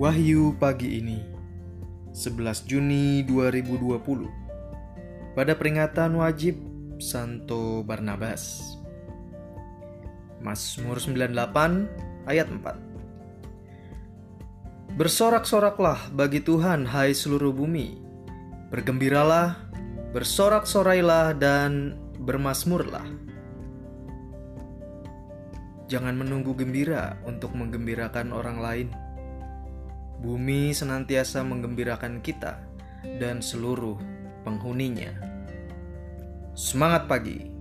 Wahyu pagi ini 11 Juni 2020 Pada peringatan wajib Santo Barnabas. Mazmur 98 ayat 4 Bersorak-soraklah bagi Tuhan hai seluruh bumi. Bergembiralah, bersorak-sorailah dan bermasmurlah Jangan menunggu gembira untuk menggembirakan orang lain Bumi senantiasa menggembirakan kita dan seluruh penghuninya. Semangat pagi!